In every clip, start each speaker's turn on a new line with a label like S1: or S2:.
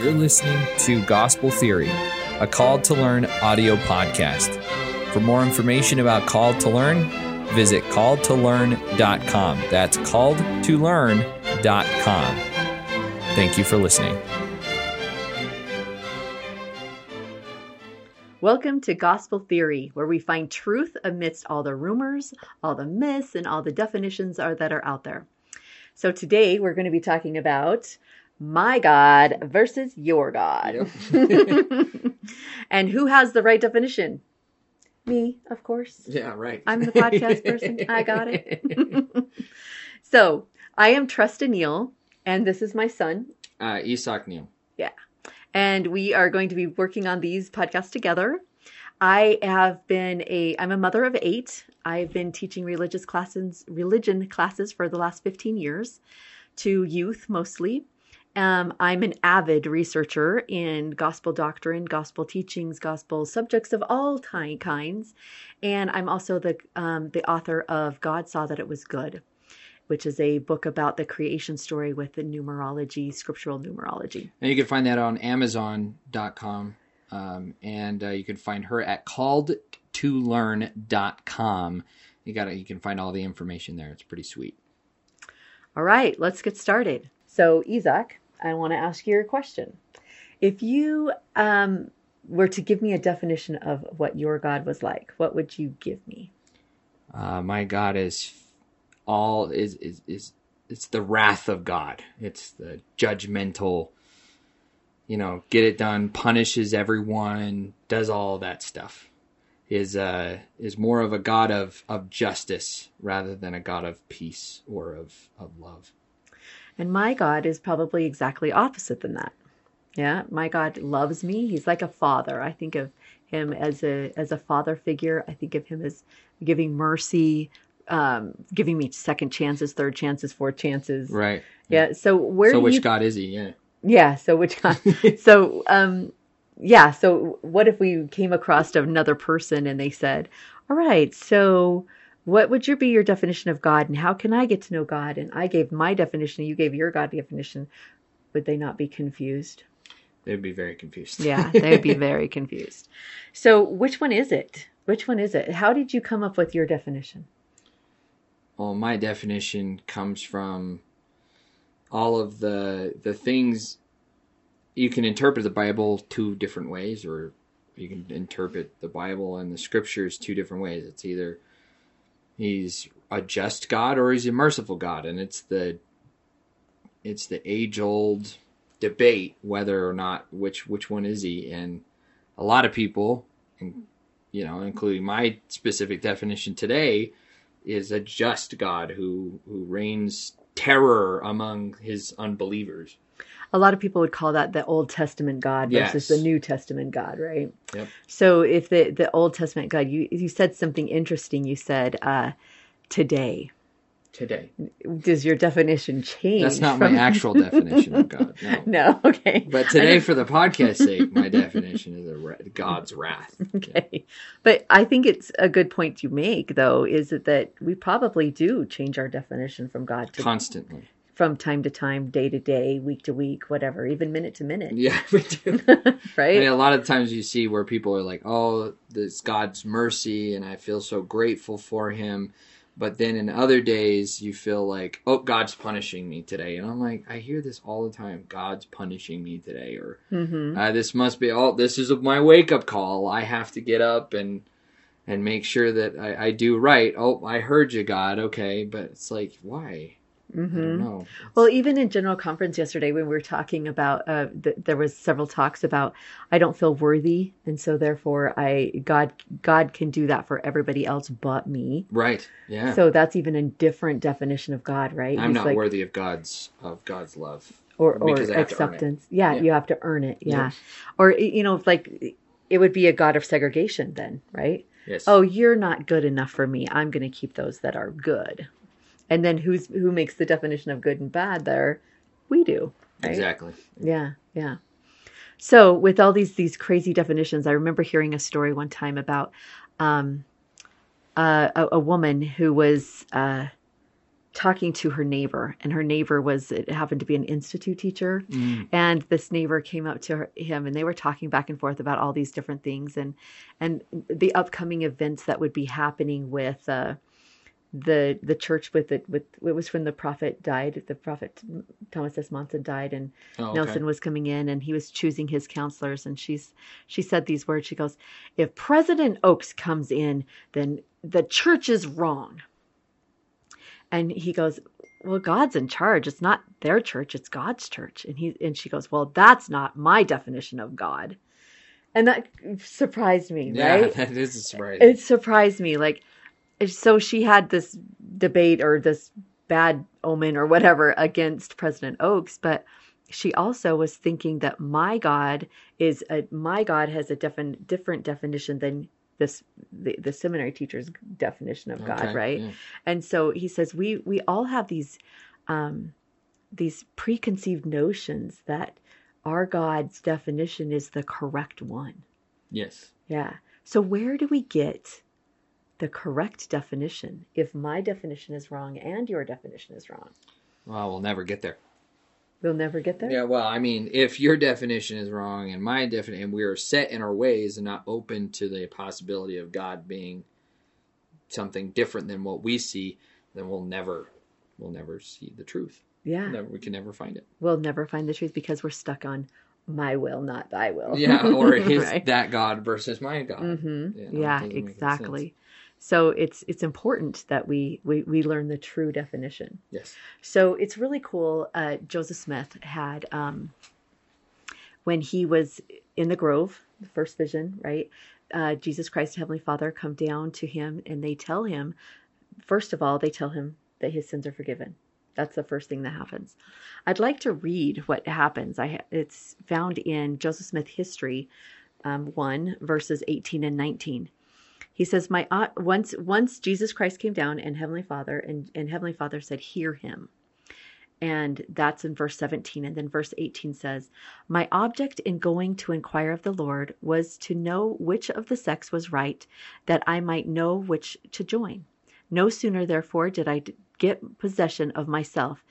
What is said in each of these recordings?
S1: You're listening to Gospel Theory, a Called to Learn audio podcast. For more information about Called to Learn, visit calledtolearn.com. That's calledtolearn.com. Thank you for listening.
S2: Welcome to Gospel Theory, where we find truth amidst all the rumors, all the myths, and all the definitions are, that are out there. So today we're going to be talking about my God versus your God. and who has the right definition? Me, of course.
S3: Yeah, right.
S2: I'm the podcast person. I got it. so I am Trust Neal, and this is my son.
S3: Uh, Isak Neal.
S2: Yeah. And we are going to be working on these podcasts together. I have been a I'm a mother of 8. I've been teaching religious classes religion classes for the last 15 years to youth mostly. Um, I'm an avid researcher in gospel doctrine, gospel teachings, gospel subjects of all ty- kinds, and I'm also the um, the author of God Saw That It Was Good, which is a book about the creation story with the numerology, scriptural numerology.
S3: And you can find that on Amazon.com, um, and uh, you can find her at calledtolearn.com. You got You can find all the information there. It's pretty sweet.
S2: All right, let's get started. So, Isaac, I want to ask you a question. If you um, were to give me a definition of what your God was like, what would you give me?
S3: Uh, my God is all is is is it's the wrath of God. It's the judgmental. You know, get it done, punishes everyone, does all that stuff. Is uh is more of a God of of justice rather than a God of peace or of of love.
S2: And my God is probably exactly opposite than that. Yeah, my God loves me. He's like a father. I think of him as a as a father figure. I think of him as giving mercy, um, giving me second chances, third chances, fourth chances.
S3: Right.
S2: Yeah. So where?
S3: So which
S2: you,
S3: God is he? Yeah.
S2: Yeah. So which God? so um, yeah. So what if we came across another person and they said, "All right, so." What would your be your definition of God and how can I get to know God? And I gave my definition, you gave your God definition. Would they not be confused?
S3: They'd be very confused.
S2: yeah, they'd be very confused. So, which one is it? Which one is it? How did you come up with your definition?
S3: Well, my definition comes from all of the the things you can interpret the Bible two different ways, or you can interpret the Bible and the scriptures two different ways. It's either he's a just God or he's a merciful God, and it's the it's the age old debate whether or not which which one is he, and a lot of people, and you know, including my specific definition today, is a just God who who reigns terror among his unbelievers.
S2: A lot of people would call that the Old Testament God versus
S3: Yes.
S2: the New Testament God, right?
S3: Yep.
S2: So if the the Old Testament God, you you said something interesting. You said uh, today.
S3: Today,
S2: Does your definition change?
S3: that's not my actual definition of God. No.
S2: No, okay.
S3: But today, for the podcast sake, my definition is a ra- God's wrath.
S2: Okay. But I think it's a good point you make, though, is that, that we probably do change our definition from God to
S3: Constantly.
S2: From time to time, day to day, week to week, whatever, even minute to minute.
S3: Yeah, we do.
S2: right?
S3: And a lot of times you see where people are like, "Oh, this God's mercy, and I feel so grateful for Him," but then in other days you feel like, "Oh, God's punishing me today," and I'm like, I hear this all the time: "God's punishing me today," or
S2: hmm
S3: uh, "This must be all. This is my wake up call. I have to get up and and make sure that I, I do right." Oh, I heard you, God. Okay, but it's like, why?
S2: Hmm
S3: know.
S2: Well, even in general conference yesterday, when we were talking about, uh, th- there was several talks about, I don't feel worthy, and so therefore, I God God can do that for everybody else but me.
S3: right? Yeah.
S2: So that's even a different definition of God, right?
S3: I'm
S2: He's
S3: not
S2: like-
S3: worthy of God's of God's love.
S2: or or
S3: because I have to earn it.
S2: acceptance. Yeah,
S3: Yeah.
S2: you have to earn it. Yeah.
S3: Yeah.
S2: Or you know, like it would be a god of segregation then, right?
S3: Yes.
S2: Oh, you're not good enough for me. I'm going to keep those that are good. And then who's who makes the definition of good and bad there? We do. Right?
S3: exactly.
S2: Yeah, yeah. So with all these these crazy definitions, I remember hearing a story one time about um, uh, a, a woman who was uh, talking to her neighbor, and her neighbor was it happened to be an institute teacher,
S3: Mm.
S2: and this neighbor came up to her, him, and they were talking back and forth about all these different things and and the upcoming events that would be happening with. Uh, the the church with it with it was when the prophet died the prophet thomas s monson died and
S3: Oh, okay.
S2: Nelson was coming in and he was choosing his counselors and she's she said these words. She goes if president Oaks comes in then the church is wrong. And he goes well god's in charge. It's not their church. It's god's church. And he and she goes well that's not my definition of god. And that surprised me
S3: Yeah,
S2: right?
S3: that is a surprise.
S2: it surprised me. Like so she had this debate or this bad omen or whatever against president Oaks but she also was thinking that my god is a my god has a defin- different definition than this the, the seminary teacher's definition of god right
S3: yeah.
S2: and so he says we we all have these um these preconceived notions that our god's definition is the correct one
S3: Yes.
S2: yeah. So where do we get the correct definition if my definition is wrong and your definition is wrong?
S3: Well, we'll never get there.
S2: We'll never get there.
S3: Yeah, well, I mean, if your definition is wrong and my definition, and we are set in our ways and not open to the possibility of God being something different than what we see, then we'll never, we'll never see the truth.
S2: Yeah.
S3: Never, we can never find it.
S2: We'll never find the truth because we're stuck on my will, not thy will.
S3: Yeah, or is
S2: Right.
S3: that God versus my God?
S2: Mhm.
S3: Yeah,
S2: Yeah,
S3: no, make any
S2: exactly. So it's it's important that we, we we learn the true definition.
S3: Yes.
S2: So it's really cool. Uh, Joseph Smith had, um, when he was in the grove, the first vision, right? Uh, Jesus Christ, Heavenly Father, come down to him and they tell him, first of all, they tell him that his sins are forgiven. That's the first thing that happens. I'd like to read what happens. I it's found in Joseph Smith History, um, one verses eighteen and nineteen. He says, "My uh, once once Jesus Christ came down, and Heavenly Father, and and Heavenly Father said, hear him." And that's in verse 17. And then verse 18 says, My object in going to inquire of the Lord was to know which of the sects was right, that I might know which to join. No sooner, therefore, did I get possession of myself,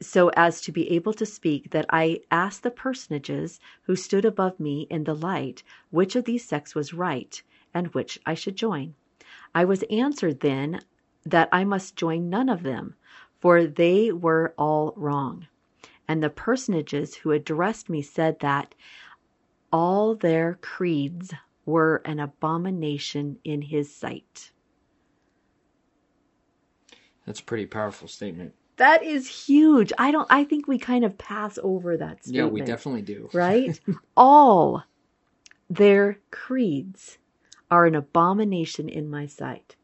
S2: so as to be able to speak, that I asked the personages who stood above me in the light, which of these sects was right, and which I should join. I was answered then that I must join none of them, for they were all wrong. And the personages who addressed me said that all their creeds were an abomination in his sight.
S3: That's a pretty powerful statement.
S2: That is huge. I don't I think we kind of pass over that statement.
S3: Yeah, we definitely do.
S2: right? all their creeds are an abomination in my sight.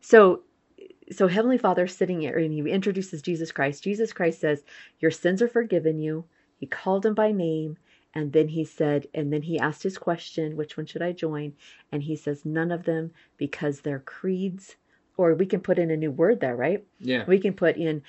S2: So so heavenly father sitting here and he introduces jesus christ. Jesus christ says your sins are forgiven you. He called him by name and then he said and then he asked his question which one should i join? And he says none of them because their creeds. Or we can put in a new word there right?
S3: Yeah.
S2: we can put in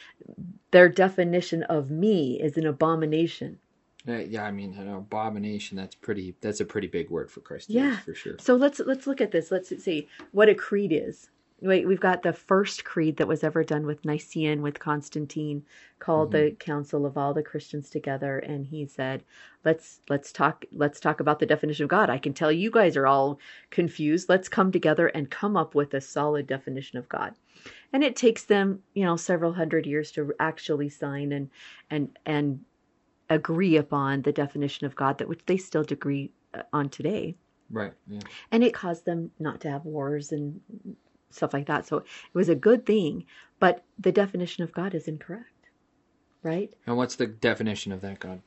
S2: their definition of me is an abomination
S3: Uh, yeah, I mean, an abomination. That's pretty. That's a pretty big word for Christ.
S2: Yeah.
S3: for sure.
S2: So let's let's look at this. Let's see what a creed is. Wait, we've got the first creed that was ever done with Nicene with Constantine, called the Council of all the Christians together, and he said, "Let's let's talk let's talk about the definition of God. I can tell you guys are all confused. Let's come together and come up with a solid definition of God." And it takes them, you know, several hundred years to actually sign and and and agree upon the definition of God that which they still agree uh, on today
S3: Right. Yeah.
S2: and it caused them not to have wars and stuff like that. So it was a good thing, but the definition of God is incorrect, right?
S3: And what's the definition of that God?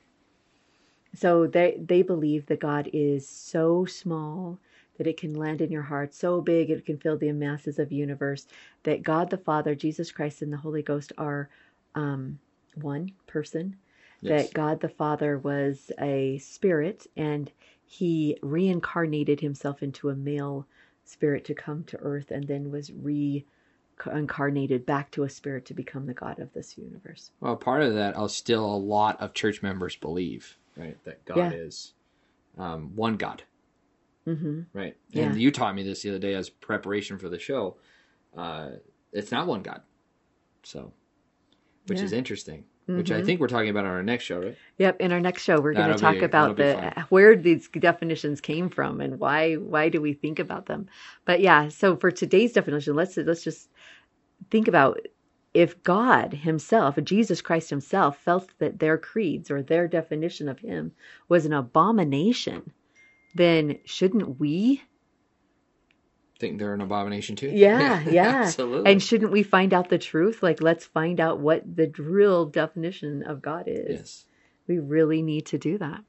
S2: So they they believe that God is so small that it can land in your heart, so big it can fill the masses of universe. That God the Father, Jesus Christ, and the Holy Ghost are um, one person.
S3: Yes.
S2: That God the Father was a spirit and he reincarnated himself into a male spirit to come to earth and then was reincarnated back to a spirit to become the God of this universe.
S3: Well, part of that, uh, still a lot of church members believe, right, that God
S2: Yeah.
S3: is um, one God,
S2: hmm
S3: right?
S2: Yeah.
S3: And you taught me this the other day as preparation for the show. Uh, it's not one God. So, which
S2: Yeah.
S3: is interesting. Which I
S2: Mhm.
S3: think we're talking about on our next show, right?
S2: Yep. In our next show, we're going to talk
S3: be-
S2: about the
S3: fun.
S2: where these definitions came from and why why do we think about them. But yeah, so for today's definition, let's let's just think about if God Himself, Jesus Christ Himself, felt that their creeds or their definition of Him was an abomination, then shouldn't we?
S3: Think they're an abomination too.
S2: Yeah, yeah.
S3: absolutely.
S2: And shouldn't we find out the truth? Like, let's find out what the real definition of God is.
S3: yes,
S2: We really need to do that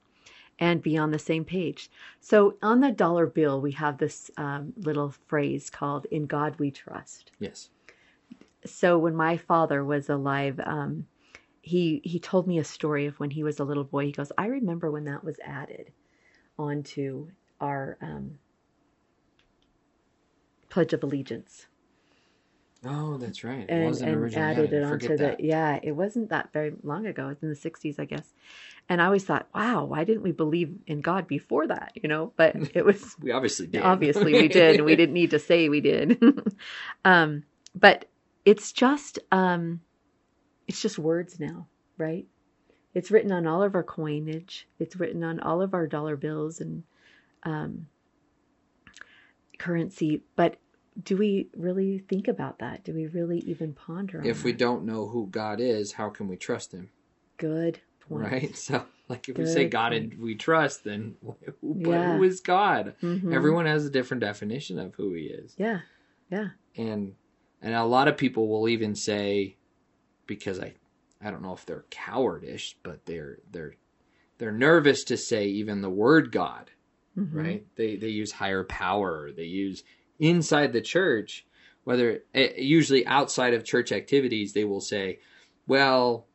S2: and be on the same page. So on the dollar bill, we have this um, little phrase called "In God We Trust."
S3: yes,
S2: So when my father was alive, um, he he told me a story of when he was a little boy. He goes, "I remember when that was added onto our um, Pledge of Allegiance."
S3: Oh, that's right. It
S2: and,
S3: wasn't
S2: and
S3: originally
S2: added it onto
S3: forget
S2: the yeah it wasn't that very long ago. It's in the 60s i guess. And i always thought wow why didn't we believe in god before that you know? But it was
S3: We obviously did.
S2: obviously we did and we didn't need to say we did. Um but it's just um it's just words now right? It's written on all of our coinage. It's written on all of our dollar bills and um currency. But do we really think about that do we really even ponder on
S3: if we
S2: that?
S3: don't know who God is, how can we trust Him?
S2: good point
S3: Right. So, like, if we say God
S2: point.
S3: and we trust, then who,
S2: Yeah.
S3: who is God?
S2: Mhm.
S3: Everyone has a different definition of who He is.
S2: yeah yeah
S3: and and a lot of people will even say because i i don't know if they're cowardish but they're they're they're nervous to say even the word god
S2: Mhm.
S3: right they they use higher power they use inside the church whether eh, usually outside of church activities they will say well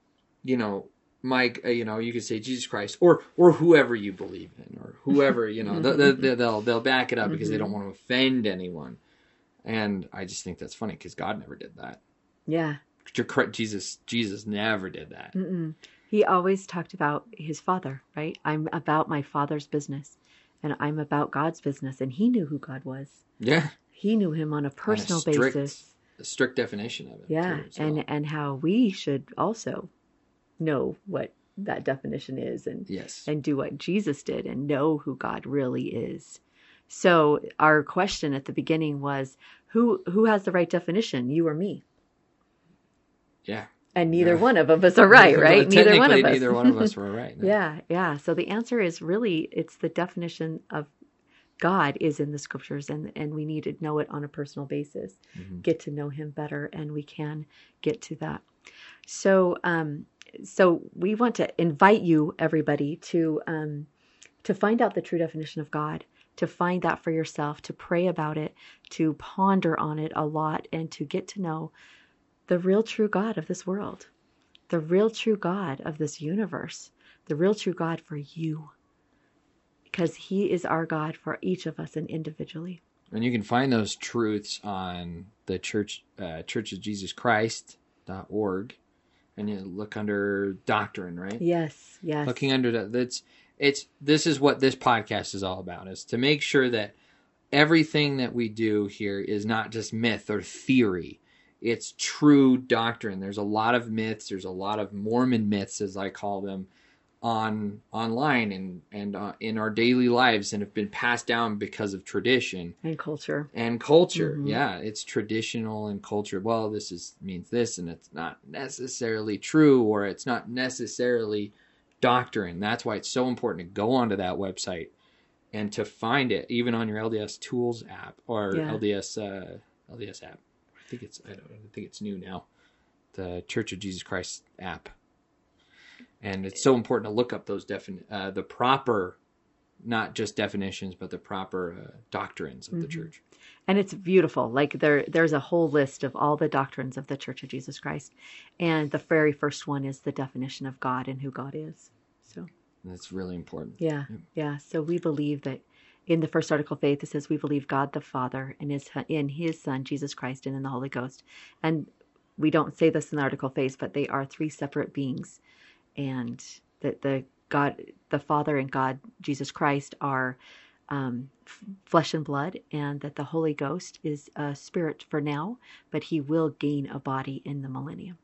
S3: you know Mike, uh, you know, you could say Jesus Christ, or or whoever you believe in, or whoever, you know, they'll they'll they'll, they'll back it up because they don't want to offend anyone, and I just think that's funny because God never did that.
S2: yeah
S3: Jesus Jesus never did that.
S2: Mm-mm. He always talked about his father, right? I'm about my father's business and I'm about God's business. And he knew who God was.
S3: Yeah,
S2: He knew him on a personal
S3: strict-
S2: basis.
S3: a strict definition of it.
S2: Yeah.
S3: too, so-
S2: And, and how we should also know what that definition is and,
S3: yes,
S2: and do what Jesus did and know who God really is. So our question at the beginning was who who has the right definition, you or me?
S3: yeah,
S2: And neither
S3: Yeah.
S2: one of us are right, right? neither one of us.
S3: Neither one of us were right. no.
S2: Yeah, yeah. So the answer is really it's the definition of God is in the scriptures and and we need to know it on a personal basis.
S3: Mhm.
S2: Get to know him better and we can get to that. So um so we want to invite you everybody to um to find out the true definition of God, to find that for yourself, to pray about it, to ponder on it a lot and to get to know the real true God of this world, the real true God of this universe, the real true God for you. Because he is our God for each of us and individually.
S3: And you can find those truths on the church uh, Church of Jesus Christ.org. And you look under doctrine, right?
S2: Yes, yes.
S3: Looking under that that's it's this is what this podcast is all about is to make sure that everything that we do here is not just myth or theory. It's true doctrine. There's a lot of myths, there's a lot of Mormon myths as I call them on online and and uh, in our daily lives and have been passed down because of tradition
S2: and culture.
S3: and culture
S2: Mhm.
S3: yeah it's traditional and culture well this is means this and it's not necessarily true or it's not necessarily doctrine that's why it's so important to go onto that website and to find it even on your lds tools app or
S2: Yeah.
S3: lds uh lds app think it's i don't I think it's new now the church of jesus christ app and it's so important to look up those defin uh, the proper not just definitions but the proper uh, doctrines of the
S2: Mhm.
S3: church
S2: And it's beautiful. Like there there's a whole list of all the doctrines of the Church of Jesus Christ. And the very first one is the definition of God and who God is. So
S3: That's really important.
S2: Yeah,
S3: Yep.
S2: yeah. So we believe that in the first article of faith, it says we believe God the Father and his in His Son Jesus Christ and in the Holy Ghost. And we don't say this in the article of faith, but they are three separate beings, and that the God, the Father, and God Jesus Christ are um, f- flesh and blood, and that the Holy Ghost is a spirit for now, but he will gain a body in the millennium.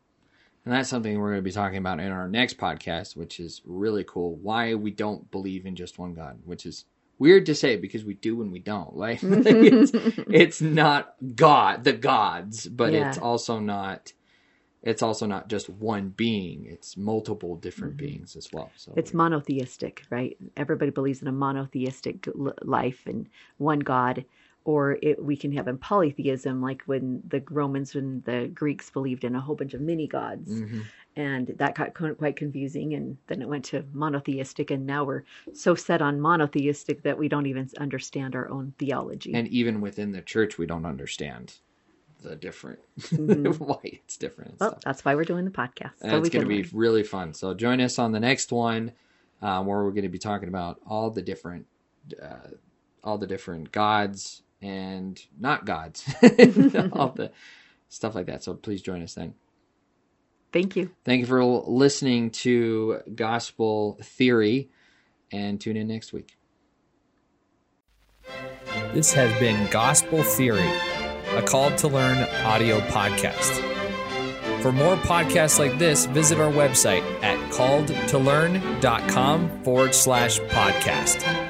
S3: And that's something we're going to be talking about in our next podcast, which is really cool. Why we don't believe in just one God, which is weird to say because we do and we don't. Like it's, it's not God, the gods, but
S2: Yeah.
S3: it's also not. It's also not just one being; it's multiple different mm-hmm. beings as well. So
S2: It's monotheistic, right? Everybody believes in a monotheistic life and one God, or it, we can have in polytheism, like when the Romans and the Greeks believed in a whole bunch of mini gods,
S3: Mhm.
S2: and that got quite confusing. And then it went to monotheistic, and now we're so set on monotheistic that we don't even understand our own theology.
S3: and even within the church, we don't understand the different why it's different.
S2: Well,
S3: stuff.
S2: that's why we're doing the podcast. so
S3: it's going to be
S2: learn.
S3: really fun. So join us on the next one, um, where we're going to be talking about all the different, uh, all the different gods and not gods, all the stuff like that. So please join us then.
S2: Thank you.
S3: Thank you for listening to Gospel Theory, and tune in next week.
S1: This has been Gospel Theory, a Called to Learn audio podcast. For more podcasts like this, visit our website at calledtolearn.com forward slash podcast.